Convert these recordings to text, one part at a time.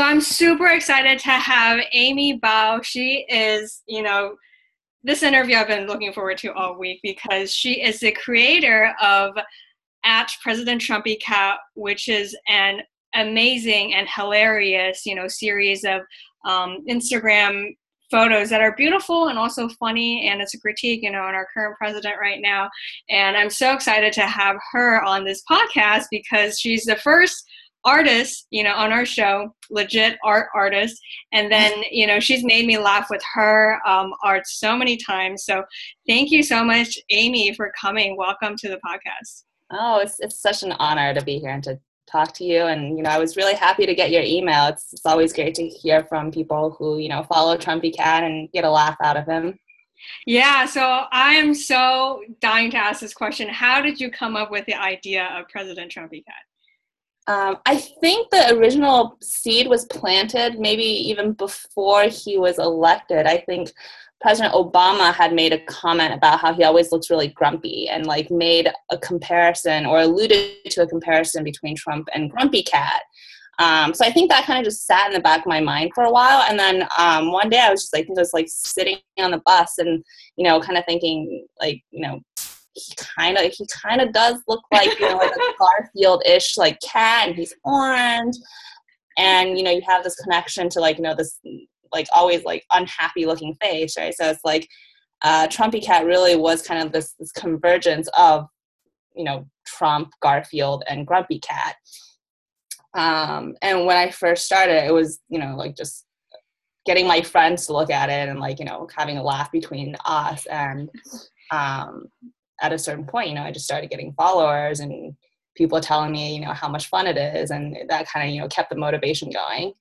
So I'm super excited to have Amy Bao. She is, you know, this interview I've been looking forward to all week because she is the creator of at President Trumpy Cat, which is an amazing and hilarious, you know, series of um, Instagram photos that are beautiful and also funny and it's a critique you know on our current president right now and i'm so excited to have her on this podcast because she's the first artist you know on our show legit art artists. and then you know she's made me laugh with her um, art so many times. So thank you so much amy for coming. Welcome to the podcast. Oh it's, it's such an honor to be here and to talk to you. And you know i was really happy to get your email. It's, it's always great to hear from people who you know follow trumpy cat and get a laugh out of him. Yeah so i am so dying to ask this question. How did you come up with the idea of president trumpy cat um, I think the original seed was planted maybe even before he was elected. I think President Obama had made a comment about how he always looks really grumpy and like made a comparison or alluded to a comparison between Trump and Grumpy Cat. Um, so I think that kind of just sat in the back of my mind for a while. And then um, one day I was just like, just like sitting on the bus and, you know, kind of thinking like, you know, he kind of he kind of does look like you know like a Garfield-ish like cat, and he's orange, and you know you have this connection to like you know this like always like unhappy looking face, right? So it's like uh, Trumpy Cat really was kind of this this convergence of you know Trump, Garfield, and Grumpy Cat. Um, and when I first started, it was you know like just getting my friends to look at it and like you know having a laugh between us and um, at a certain point, you know, I just started getting followers and people telling me, you know, how much fun it is. And that kind of, you know, kept the motivation going.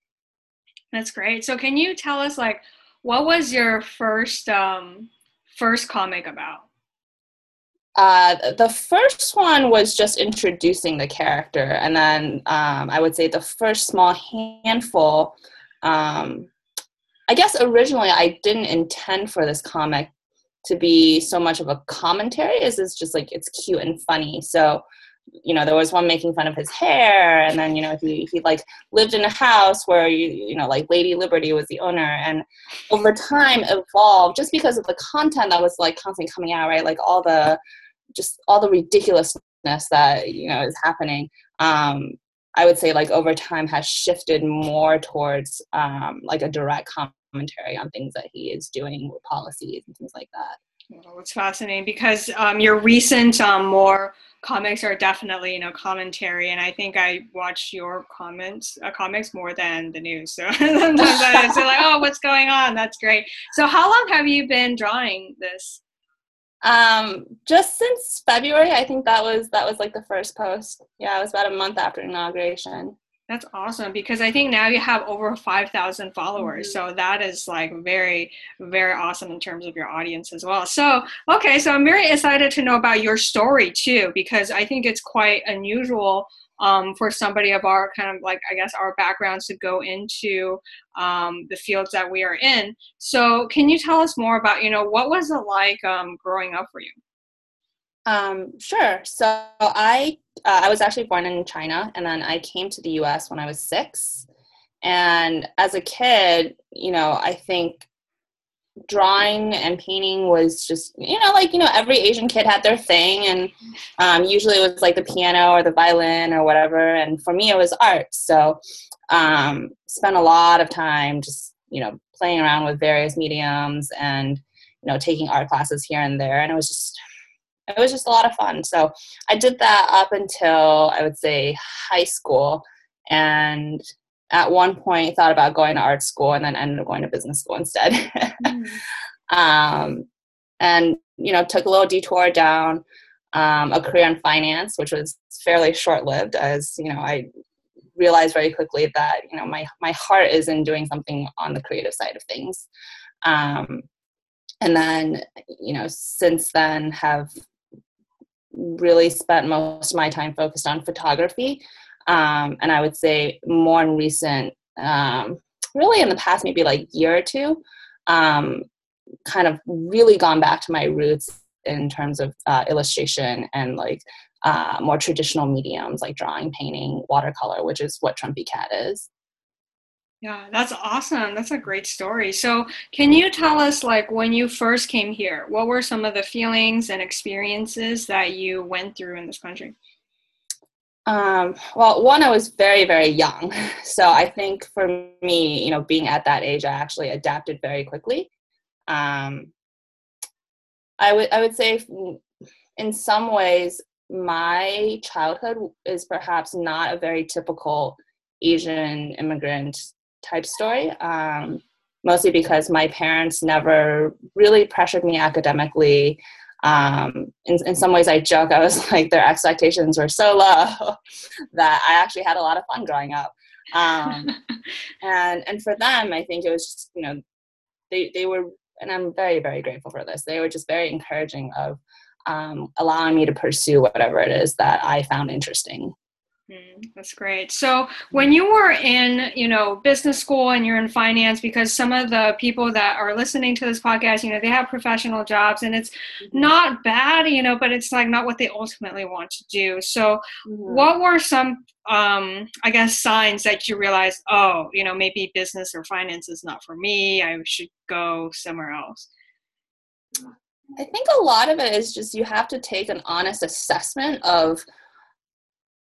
That's great. So can you tell us like, what was your first, um, first comic about? Uh, the first one was just introducing the character. And then um, I would say the first small handful, um, I guess originally I didn't intend for this comic to be so much of a commentary is it's just like it's cute and funny. So you know there was one making fun of his hair and then you know he he like lived in a house where you you know like lady liberty was the owner. And over time evolved just because of the content that was like constantly coming out right? Like all the just all the ridiculousness that you know is happening um i would say like over time has shifted more towards um like a direct commentary on things that he is doing with policies and things like that. Well, it's fascinating because um, your recent um, more comics are definitely you know commentary, and I think I watch your comments uh, comics more than the news. So sometimes I say like, oh, what's going on? That's great. So how long have you been drawing this? Um, just since February, I think that was that was like the first post. Yeah, it was about a month after inauguration. That's awesome because I think now you have over 5,000 followers. Mm-hmm. So that is like very, very awesome in terms of your audience as well. So, okay, so I'm very excited to know about your story too because I think it's quite unusual um, for somebody of our kind of like, I guess, our backgrounds to go into um, the fields that we are in. So, can you tell us more about, you know, what was it like um, growing up for you? Um, sure. So I uh, I was actually born in China, and then I came to the U.S. when I was six. And as a kid, you know, I think drawing and painting was just you know like you know every asian kid had their thing and um, usually it was like the piano or the violin or whatever and for me it was art so um, spent a lot of time just you know playing around with various mediums and you know taking art classes here and there and it was just it was just a lot of fun. So I did that up until I would say high school, and at one point thought about going to art school, and then ended up going to business school instead. mm. um, and you know, took a little detour down um, a career in finance, which was fairly short lived, as you know, I realized very quickly that you know my my heart is in doing something on the creative side of things. Um, and then you know since then have really spent most of my time focused on photography. Um, and I would say more in recent, um, really in the past maybe like year or two, um, kind of really gone back to my roots in terms of uh, illustration and like uh, more traditional mediums like drawing, painting, watercolor, which is what Trumpy Cat is. Yeah, that's awesome. That's a great story. So, can you tell us, like, when you first came here, what were some of the feelings and experiences that you went through in this country? Um, well, one, I was very, very young. So I think for me, you know, being at that age, I actually adapted very quickly. Um, I would, I would say, in some ways, my childhood is perhaps not a very typical Asian immigrant type story. Um, mostly because my parents never really pressured me academically um, in, in some ways i joke i was like their expectations were so low that i actually had a lot of fun growing up um, and and for them i think it was just you know they, they were and i'm very very grateful for this they were just very encouraging of um, allowing me to pursue whatever it is that i found interesting Mm, that's great. So when you were in, you know, business school and you're in finance, because some of the people that are listening to this podcast, you know, they have professional jobs and it's mm-hmm. not bad, you know, but it's like not what they ultimately want to do. So mm-hmm. what were some, um, I guess, signs that you realized, oh, you know, maybe business or finance is not for me. I should go somewhere else. I think a lot of it is just you have to take an honest assessment of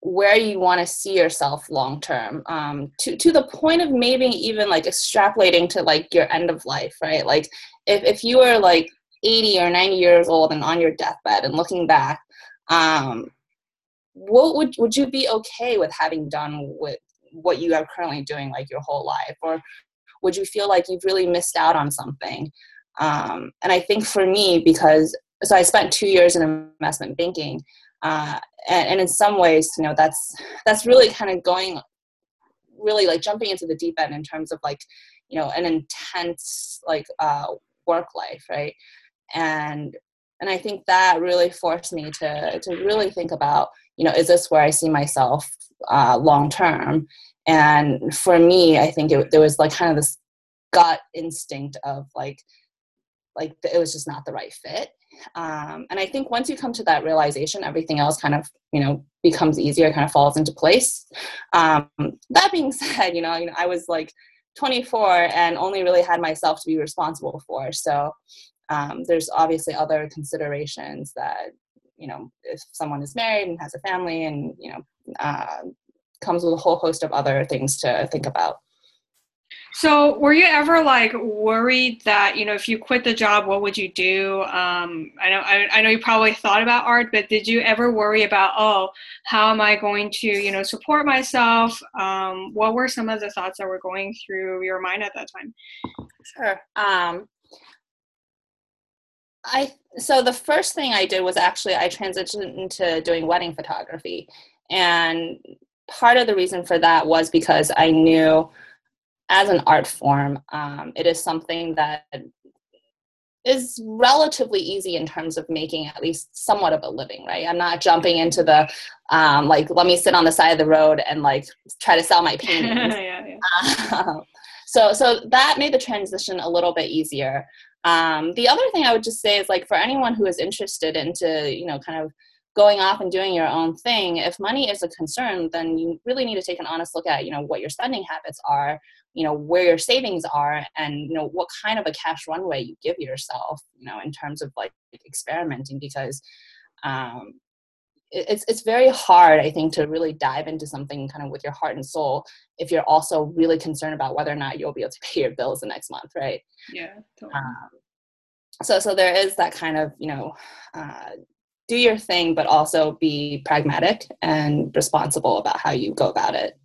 where you want to see yourself long term um, to to the point of maybe even like extrapolating to like your end of life right? Like if, if you were like 80 or 90 years old and on your deathbed and looking back um, what would would you be okay with having done with what you are currently doing like your whole life? Or would you feel like you've really missed out on something? Um, and i think for me because so i spent two years in investment banking uh, and, and in some ways you know that's that's really kind of going really like jumping into the deep end in terms of like you know an intense like uh, work life right? And and i think that really forced me to to really think about you know is this where i see myself uh, long term? And for me i think it, there was like kind of this gut instinct of like like it was just not the right fit um, and i think once you come to that realization everything else kind of you know becomes easier kind of falls into place. Um, that being said you know, you know i was like 24 and only really had myself to be responsible for. So um, there's obviously other considerations that you know if someone is married and has a family and you know uh, comes with a whole host of other things to think about so, were you ever like worried that you know if you quit the job, what would you do? Um, I know I, I know you probably thought about art, but did you ever worry about oh, how am I going to you know support myself? Um, what were some of the thoughts that were going through your mind at that time? Sure. Um, I so the first thing I did was actually I transitioned into doing wedding photography, and part of the reason for that was because I knew as an art form, um, it is something that is relatively easy in terms of making at least somewhat of a living, right? I'm not jumping into the um, like, let me sit on the side of the road and like try to sell my paintings. yeah, yeah. Um, so, so that made the transition a little bit easier. Um, the other thing I would just say is like for anyone who is interested into, you know, kind of going off and doing your own thing if money is a concern then you really need to take an honest look at you know what your spending habits are you know where your savings are and you know what kind of a cash runway you give yourself you know in terms of like experimenting because um it's it's very hard i think to really dive into something kind of with your heart and soul if you're also really concerned about whether or not you'll be able to pay your bills the next month right yeah totally. um, so so there is that kind of you know uh, do your thing, but also be pragmatic and responsible about how you go about it.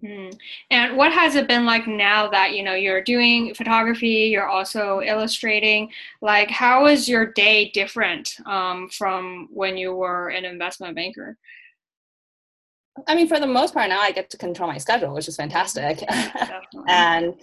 Hmm. And what has it been like now that you know you're doing photography, you're also illustrating? Like, how is your day different um, from when you were an investment banker? I mean, for the most part, now I get to control my schedule, which is fantastic. and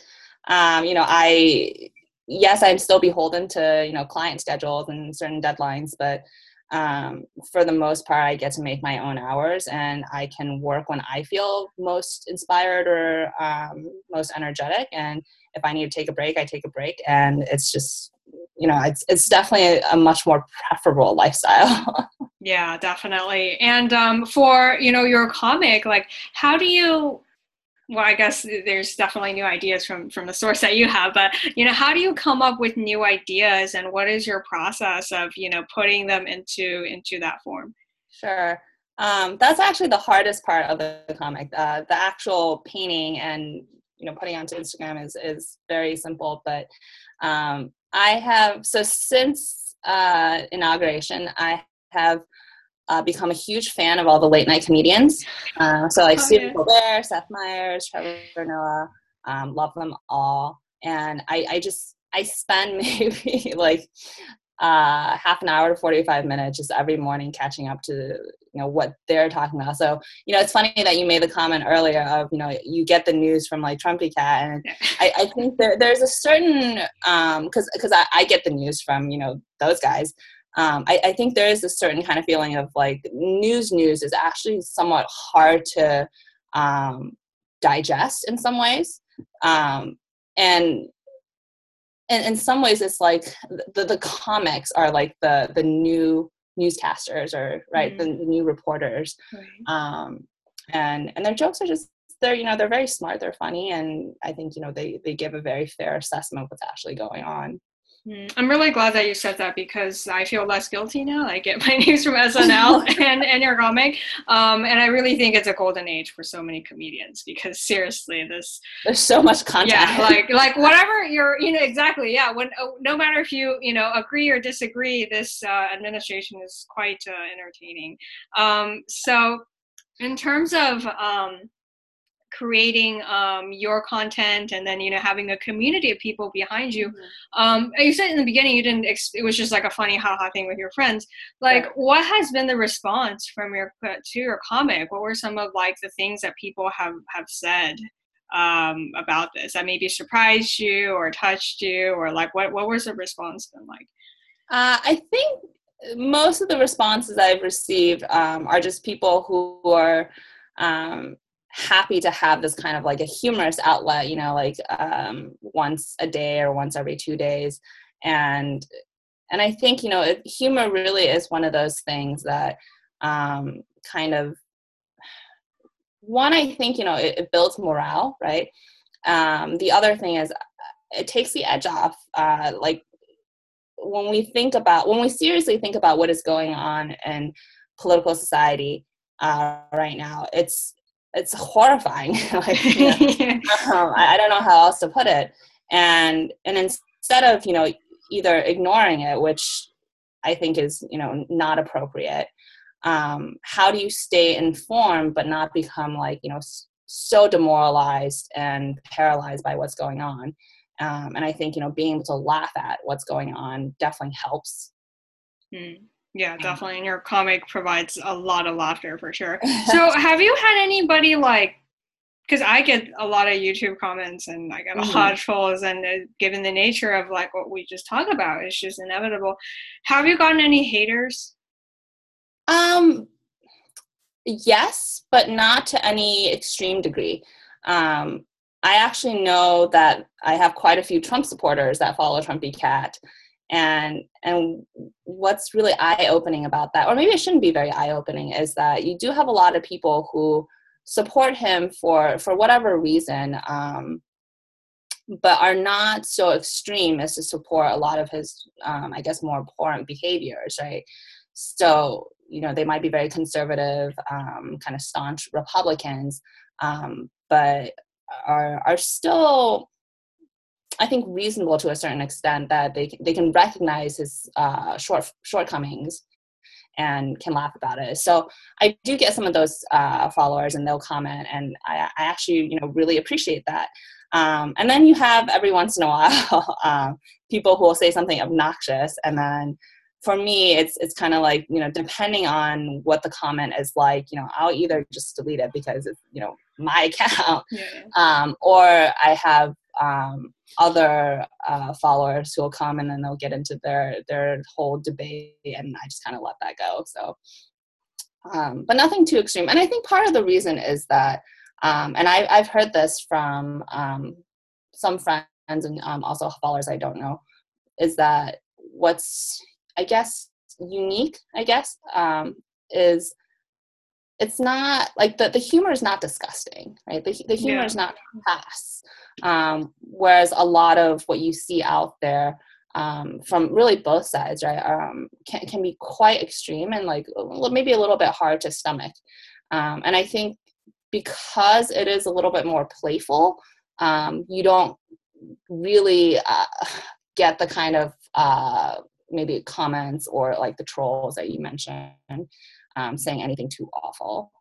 um, you know, I yes, I'm still beholden to you know client schedules and certain deadlines, but um, for the most part, I get to make my own hours and I can work when I feel most inspired or um, most energetic. And if I need to take a break, I take a break. And it's just, you know, it's, it's definitely a, a much more preferable lifestyle. yeah, definitely. And um, for, you know, your comic, like, how do you well i guess there's definitely new ideas from from the source that you have but you know how do you come up with new ideas and what is your process of you know putting them into into that form? Sure. Um, that's actually the hardest part of the comic. Uh, the actual painting and you know putting onto instagram is is very simple but um, i have so since uh, inauguration i have uh, become a huge fan of all the late night comedians. Uh, so like oh, Stephen yeah. Colbert, Seth Meyers, Trevor Noah, um, love them all. And I, I just I spend maybe like uh, half an hour to 45 minutes just every morning catching up to you know what they're talking about so you know it's funny that you made the comment earlier of you know you get the news from like trumpy cat and I, I, think there, there's a certain um because because I, I get the news from you know those guys um, I, I, think there is a certain kind of feeling of like news news is actually somewhat hard to um, digest in some ways um, and and in some ways it's like the, the comics are like the the new newscasters or right mm-hmm. the, the, new reporters right. um, and and their jokes are just they're you know they're very smart they're funny and i think you know they they give a very fair assessment of what's actually going on I'm really glad that you said that because I feel less guilty now. I get my news from SNL and, and your comic. Um, and I really think it's a golden age for so many comedians because seriously, this there's so much content. Yeah, like like whatever you're, you know, exactly. Yeah, when oh, no matter if you you know agree or disagree, this uh, administration is quite uh, entertaining. Um, so, in terms of um, creating um, your content and then you know having a community of people behind you. Mm-hmm. um, you said in the beginning you didn't it was just like a funny haha thing with your friends. Like what has been the response from your to your comic what were some of like the things that people have have said um, about this that maybe surprised you or touched you or like what what was the response been like? Uh, i think most of the responses i've received um, are just people who are um, happy to have this kind of like a humorous outlet you know like um, once a day or once every two days. And and i think you know it, humor really is one of those things that um, kind of one i think you know it, it builds morale right? Um, the other thing is it takes the edge off uh, like when we think about when we seriously think about what is going on in political society uh, right now it's it's horrifying. like, um, I, I, don't know how else to put it. And and instead of you know either ignoring it, which I think is you know not appropriate, um, how do you stay informed but not become like you know so demoralized and paralyzed by what's going on? Um, and I think you know being able to laugh at what's going on definitely helps. Hmm. Yeah, definitely. And your comic provides a lot of laughter for sure. So, have you had anybody like, because I get a lot of YouTube comments and I get a mm-hmm. lot of trolls, and uh, given the nature of like what we just talked about, it's just inevitable. Have you gotten any haters? Um, yes, but not to any extreme degree. Um, I actually know that I have quite a few Trump supporters that follow Trumpy Cat and and what's really eye opening about that or maybe it shouldn't be very eye opening is that you do have a lot of people who support him for for whatever reason um, but are not so extreme as to support a lot of his um, i guess more abhorrent behaviors right? So you know they might be very conservative um, kind of staunch republicans um, but are are still I think reasonable to a certain extent that they they can recognize his uh, short shortcomings and can laugh about it. So I do get some of those uh, followers, and they'll comment, and I, I, actually you know really appreciate that. Um, and then you have every once in a while um, people who will say something obnoxious, and then for me it's it's kind of like you know depending on what the comment is like you know i'll either just delete it because it's you know my account yeah. um, or i have um, other uh, followers who will come and then they'll get into their their whole debate and i just kind of let that go so. Um, but nothing too extreme and i think part of the reason is that um, and I, i've heard this from um, some friends and um, also followers i don't know is that what's i guess unique i guess um, is it's not like the, the humor is not disgusting right? The, the humor yeah. is not crass um, whereas a lot of what you see out there um, from really both sides right um, can, can be quite extreme and like maybe a little bit hard to stomach. Um, and i think because it is a little bit more playful um, you don't really uh, get the kind of uh, maybe comments or like the trolls that you mentioned um, saying anything too awful.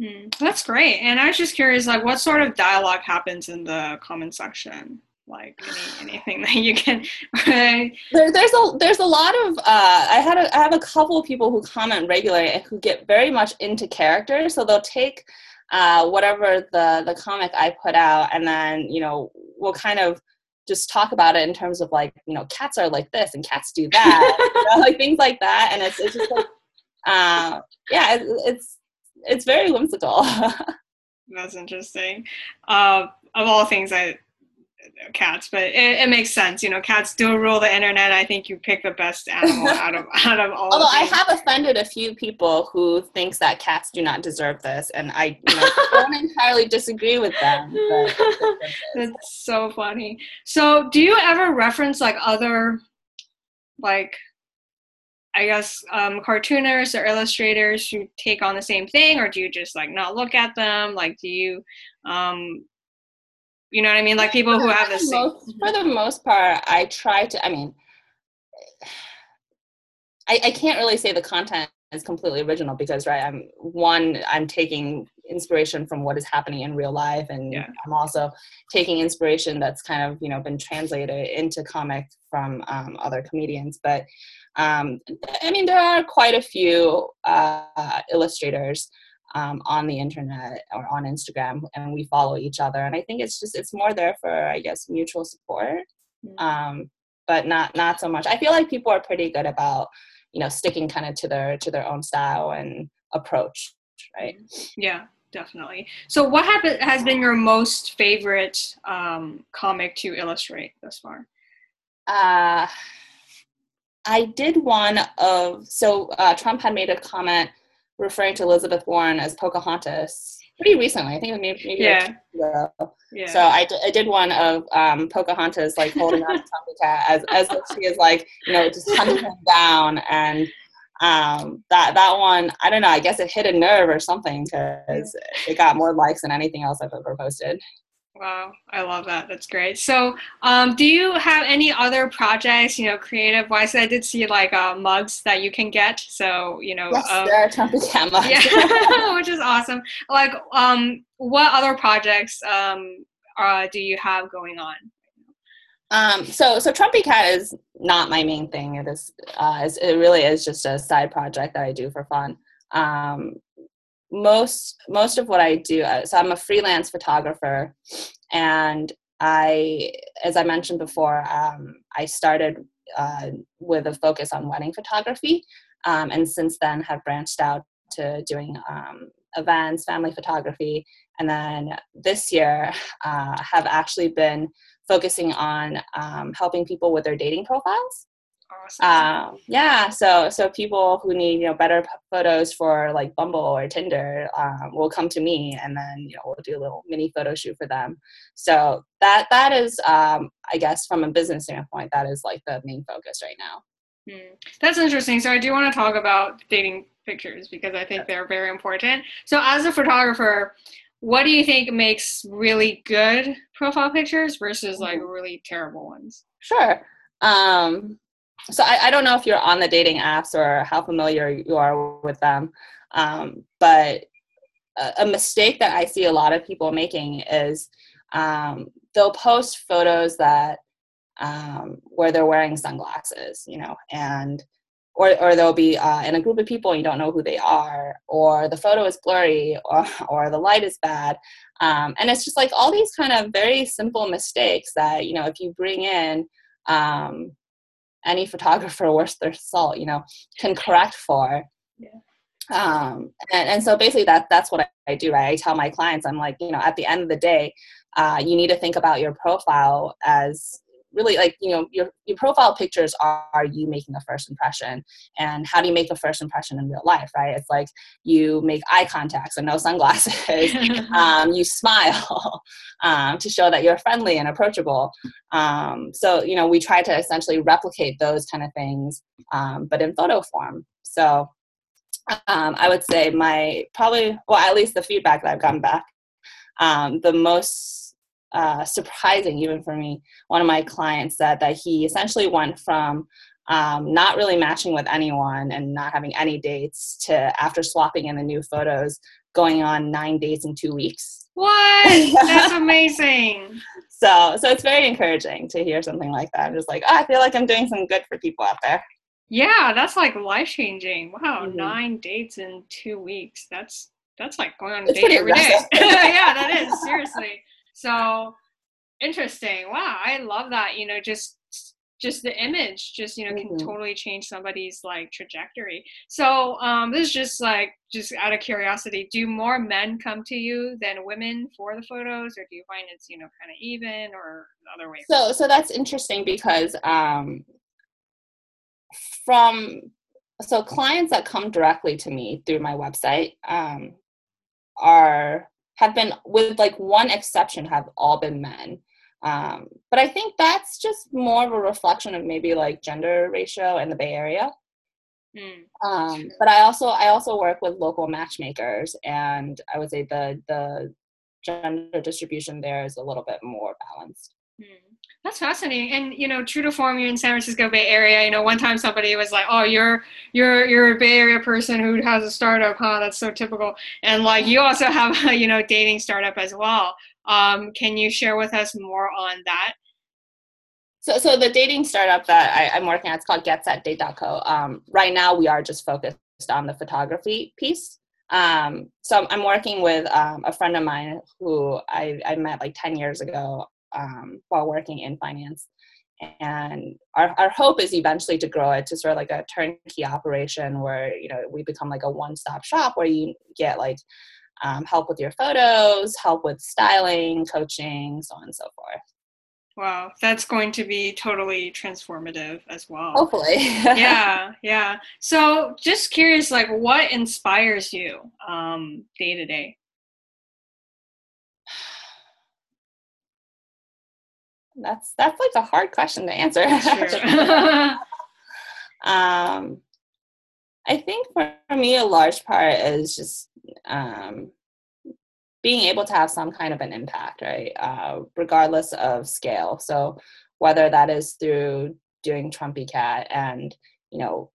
Mm, that's great. And I was just curious, like, what sort of dialogue happens in the comment section? Like any, anything that you can. there, there's a there's a lot of. Uh, I had a, I have a couple of people who comment regularly who get very much into characters. So they'll take uh, whatever the the comic I put out, and then you know we'll kind of just talk about it in terms of like you know cats are like this and cats do that you know, like things like that and it's, it's just like uh, yeah it, it's it's very whimsical that's interesting uh, of all things i cats, but it, it, makes sense. You know, cats do rule the internet. I think you pick the best animal out of out of all. Although of I have offended a few people who thinks that cats do not deserve this, and I you know, don't entirely disagree with them. That's so funny. So, do you ever reference like other, like? I guess um, cartoonists or illustrators who take on the same thing, or do you just like not look at them? Like, do you um, you know what I mean? Like people who have the same. Most, for the most part, I try to. I mean, I, I can't really say the content is completely original because, right? I'm one. I'm taking inspiration from what is happening in real life, and yeah. I'm also taking inspiration that's kind of you know been translated into comic from um, other comedians. But um, I mean, there are quite a few uh, illustrators um, on the internet or on Instagram, and we follow each other. And I think it's just it's more there for I guess mutual support, mm-hmm. um, but not not so much. I feel like people are pretty good about you know sticking kind of to their to their own style and approach, right? Yeah, definitely. So, what have, has been your most favorite um, comic to illustrate thus far? Uh, I did one of so uh, Trump had made a comment referring to Elizabeth Warren as Pocahontas pretty recently. I think it maybe, maybe yeah. yeah. So I, d- I did one of um, Pocahontas like holding on to Trumpy Cat as as if she is like you know just hunting him down and um, that that one I don't know I guess it hit a nerve or something because it got more likes than anything else I've ever posted. Wow, I love that. That's great. So, um, do you have any other projects, you know, creative wise? I did see like uh, mugs that you can get. So, you know, yes, um, there are Trumpy Cat mugs. Yeah, which is awesome. Like, um, what other projects um, uh, do you have going on? Um, so, so Trumpy Cat is not my main thing. It is, uh, it really is just a side project that I do for fun. Um, most most of what I do, uh, so I'm a freelance photographer, and I, as I mentioned before, um, I started uh, with a focus on wedding photography, um, and since then have branched out to doing um, events, family photography, and then this year uh, have actually been focusing on um, helping people with their dating profiles. Um, yeah, so so people who need you know better p- photos for like Bumble or Tinder um, will come to me, and then you know we'll do a little mini photo shoot for them. So that that is, um, I guess, from a business standpoint, that is like the main focus right now. Hmm. That's interesting. So I do want to talk about dating pictures because I think they're very important. So as a photographer, what do you think makes really good profile pictures versus like mm-hmm. really terrible ones? Sure. Um, so I, I, don't know if you're on the dating apps or how familiar you are with them, um, but a, a, mistake that I see a lot of people making is um, they'll post photos that um, where they're wearing sunglasses, you know, and or or they'll be uh, in a group of people and you don't know who they are, or the photo is blurry, or or the light is bad, um, and it's just like all these kind of very simple mistakes that you know if you bring in um, any photographer worth their salt, you know, can correct for. Yeah. Um, and, and so basically that that's what I, I, do, right? I tell my clients, I'm like, you know, at the end of the day, uh, you need to think about your profile as really like you know your your profile pictures are, you making a first impression and how do you make a first impression in real life right? It's like you make eye contact so no sunglasses um, you smile um, to show that you're friendly and approachable. Um, so you know we try to essentially replicate those kind of things um, but in photo form. So um, i would say my probably well at least the feedback that i've gotten back um, the most uh, surprising even for me. One of my clients said that he essentially went from um, not really matching with anyone and not having any dates to after swapping in the new photos going on nine dates in two weeks. What? That's amazing. so so it's very encouraging to hear something like that. I'm just like, oh, I feel like I'm doing some good for people out there. Yeah, that's like life changing. Wow, mm-hmm. nine dates in two weeks. That's that's like going on a date every day. yeah, that is seriously. So interesting. Wow, I love that. You know, just just the image just you know can mm-hmm. totally change somebody's like trajectory so um this is just like just out of curiosity do more men come to you than women for the photos or do you find it's you know kind of even or other way so so that's interesting because um from so clients that come directly to me through my website um are have been with like one exception have all been men um, but i think that's just more of a reflection of maybe like gender ratio in the bay area mm. um, but i also i also work with local matchmakers and i would say the the gender distribution there is a little bit more balanced. That's fascinating. And you know, true to form, you're in San Francisco Bay Area. You know, one time somebody was like, "Oh, you're you're you're a Bay Area person who has a startup, huh? That's so typical." And like, you also have a you know dating startup as well. Um, can you share with us more on that? So, so the dating startup that I, am working at, it's called GetSetDate.co. Um, right now, we are just focused on the photography piece. Um, so I'm working with um, a friend of mine who I, I met like 10 years ago um, while working in finance. And our, our hope is eventually to grow it to sort of like a turnkey operation where, you know, we become like a one-stop shop where you get like um, help with your photos, help with styling, coaching, so on and so forth. Wow, that's going to be totally transformative as well. Hopefully. yeah, yeah. So, just curious, like, what inspires you um, day to day? That's that's like a hard question to answer. um, I think for me, a large part is just um, being able to have some kind of an impact, right? Uh, regardless of scale. So whether that is through doing Trumpy Cat and you know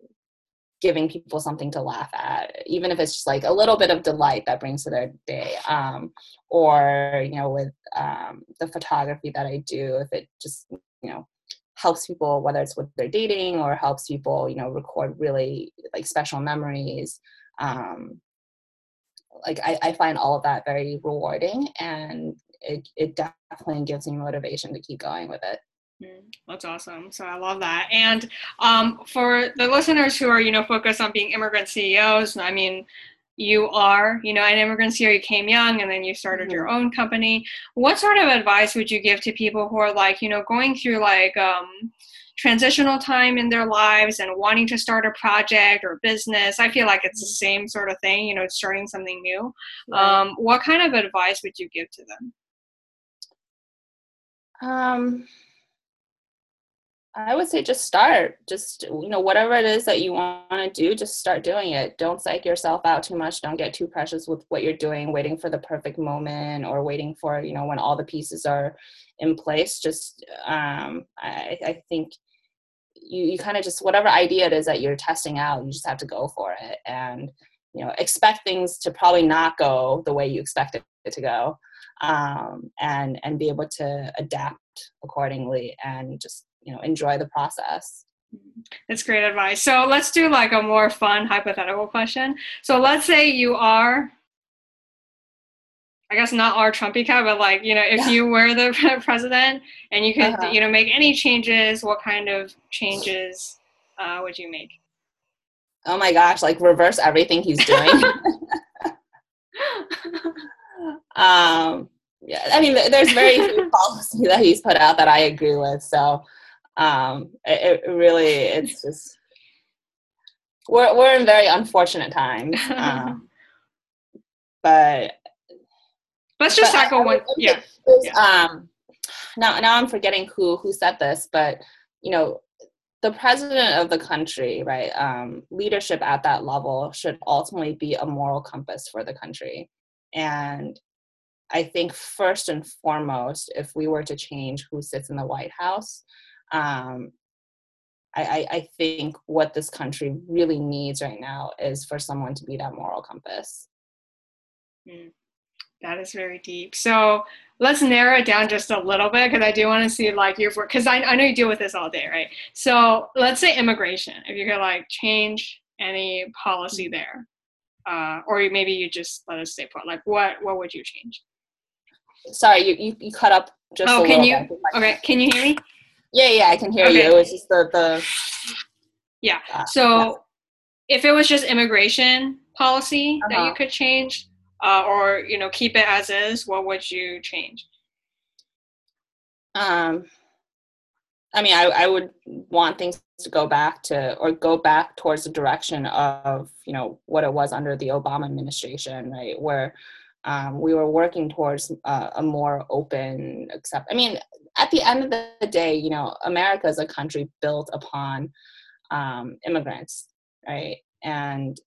giving people something to laugh at, even if it's just like a little bit of delight that brings to their day. Um, or, you know, with um, the photography that I do, if it just, you know, helps people, whether it's with their dating or helps people, you know, record really like special memories. Um, like I, I find all of that very rewarding and it, it definitely gives me motivation to keep going with it. Mm, that's awesome. So I love that. And um, for the listeners who are, you know, focused on being immigrant CEOs, I mean, you are, you know, an immigrant CEO, you came young and then you started mm-hmm. your own company. What sort of advice would you give to people who are like, you know, going through like um, transitional time in their lives and wanting to start a project or business? I feel like it's the mm-hmm. same sort of thing, you know, starting something new. Right. Um, what kind of advice would you give to them? Um, I would say just start. Just, you know, whatever it is that you want to do, just start doing it. Don't psych yourself out too much. Don't get too precious with what you're doing, waiting for the perfect moment or waiting for, you know, when all the pieces are in place. Just, um, I, I think you, you kind of just, whatever idea it is that you're testing out, you just have to go for it. And, you know, expect things to probably not go the way you expect it to go. Um, and, and be able to adapt accordingly and just you know enjoy the process that's great advice so let's do like a more fun hypothetical question so let's say you are I guess not our Trumpy cat, but like, you know, if yeah. you were the president and you could, uh-huh. you know, make any changes, what kind of changes uh, would you make? Oh my gosh, like reverse everything he's doing. um, yeah, I mean, there's very few policy that he's put out that I agree with. So um, it, it really, it's just we're we're in very unfortunate times. Um, but let's just but tackle I, one. yeah. yeah. Um, now now I'm forgetting who who said this, but you know, the president of the country, right? Um, leadership at that level should ultimately be a moral compass for the country, and I think first and foremost, if we were to change who sits in the White House, um, I, I, think what this country really needs right now is for someone to be that moral compass. Mm, that is very deep. So let's narrow it down just a little bit because I do want to see like your work because I, I know you deal with this all day, right? So let's say immigration. If you could like change any policy there, uh, or maybe you just let us stay put. Like what what would you change? Sorry, you you, you cut up just. Oh, can you? Okay, can you hear me? Yeah, yeah, I can hear okay. you. It was just the the. Yeah. Uh, so, yeah. if it was just immigration policy uh-huh. that you uh-huh. could change, uh, or you know, keep it as is, what would you change? Um, I mean, I I would want things to go back to or go back towards the direction of you know what it was under the Obama administration, right? Where um, we were working towards uh, a more open accept. I mean, at the end of the day, you know, America is a country built upon um, immigrants, right? And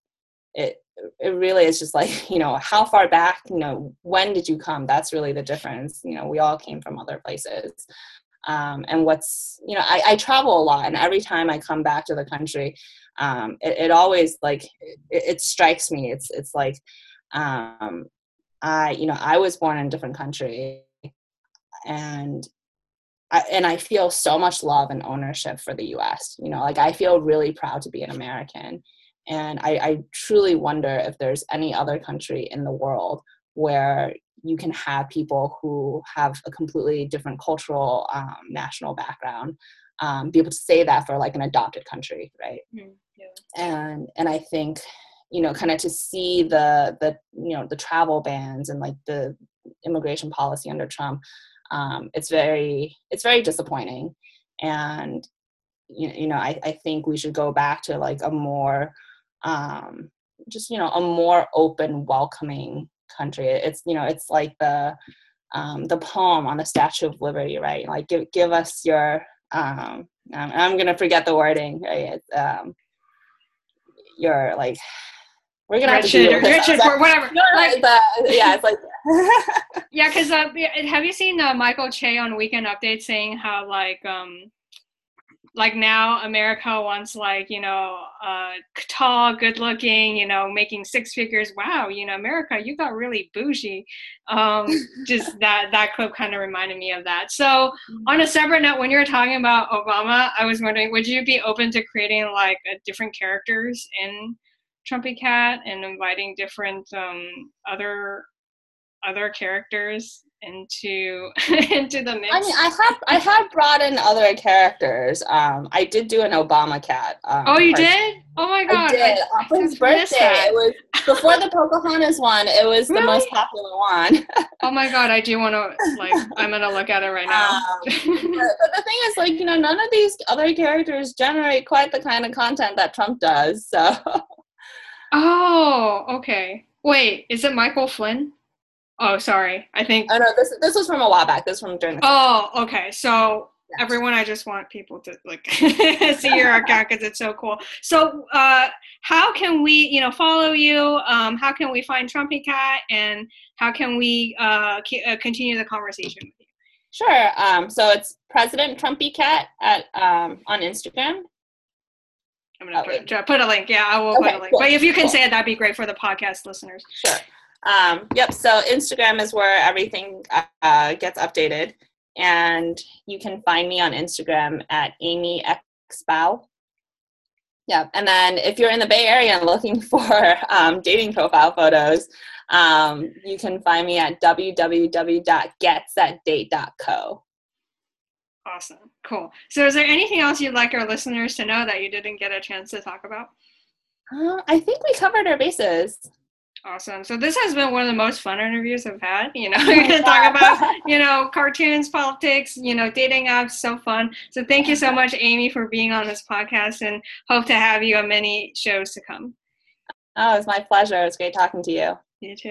it it really is just like you know how far back you know when did you come? That's really the difference. You know we all came from other places. Um, and what's you know I, I, travel a lot and every time i come back to the country um, it, it, always like it, it, strikes me. It's it's like um, i you know i was born in a different country and I, and I feel so much love and ownership for the US. You know, like I feel really proud to be an American. And I, I truly wonder if there's any other country in the world where you can have people who have a completely different cultural, um, national background um, be able to say that for like an adopted country, right? Mm, yeah. And and I think you know kind of to see the the you know the travel bans and like the immigration policy under Trump um, it's very it's very disappointing. And you, you know I, I think we should go back to like a more um, just you know a more open welcoming country. It's you know it's like the um, the poem on the statue of liberty right? Like give, give us your um, i'm gonna forget the wording right? Um, your like we're gonna Richard, have to do Richard, Richard, whatever. No, like, the, yeah, it's like yeah, because uh, have you seen uh, Michael Che on Weekend Update saying how like um like now America wants like you know uh, tall, good looking, you know, making six figures. Wow, you know, America, you got really bougie. Um, just that that clip kind of reminded me of that. So mm-hmm. on a separate note, when you were talking about Obama, I was wondering, would you be open to creating like different characters in Trumpy Cat and inviting different um, other other characters into into the mix. I mean, I have I have brought in other characters. Um, I did do an Obama cat. Um, oh, you did? Oh my god! I did I, for his birthday. It was before the Pocahontas one. It was really? the most popular one. oh my god! I do want to like. I'm gonna look at it right now. Um, but, but the thing is, like you know, none of these other characters generate quite the kind of content that Trump does. So. Oh, okay. Wait, is it Michael Flynn? Oh, sorry. I think. Oh no, this this was from a while back. This was from during. The oh, okay. So yes. everyone, I just want people to like see your account because it's so cool. So, uh, how can we, you know, follow you? Um, how can we find Trumpy Cat, and how can we uh, uh, continue the conversation with you? Sure. Um, so it's President Trumpy Cat at um, on Instagram, I'm gonna put, put, a link. Yeah, I will okay, put a link. Cool, but if you can cool. say it, that'd be great for the podcast listeners. Sure. Um, yep. So Instagram is where everything uh, gets updated, and you can find me on Instagram at Amy X Bao. Yeah, and then if you're in the Bay Area and looking for um, dating profile photos, um, you can find me at www.getsetdate.co. Awesome. Cool. So, is there anything else you'd like our listeners to know that you didn't get a chance to talk about? Uh, I think we covered our bases. Awesome. So this has been one of the most fun interviews I've had. You know, we're gonna talk about you know cartoons, politics, you know, dating apps. So fun. So thank you so much, Amy, for being on this podcast, and hope to have you on many shows to come. Oh, it's my pleasure. It's great talking to you. You too.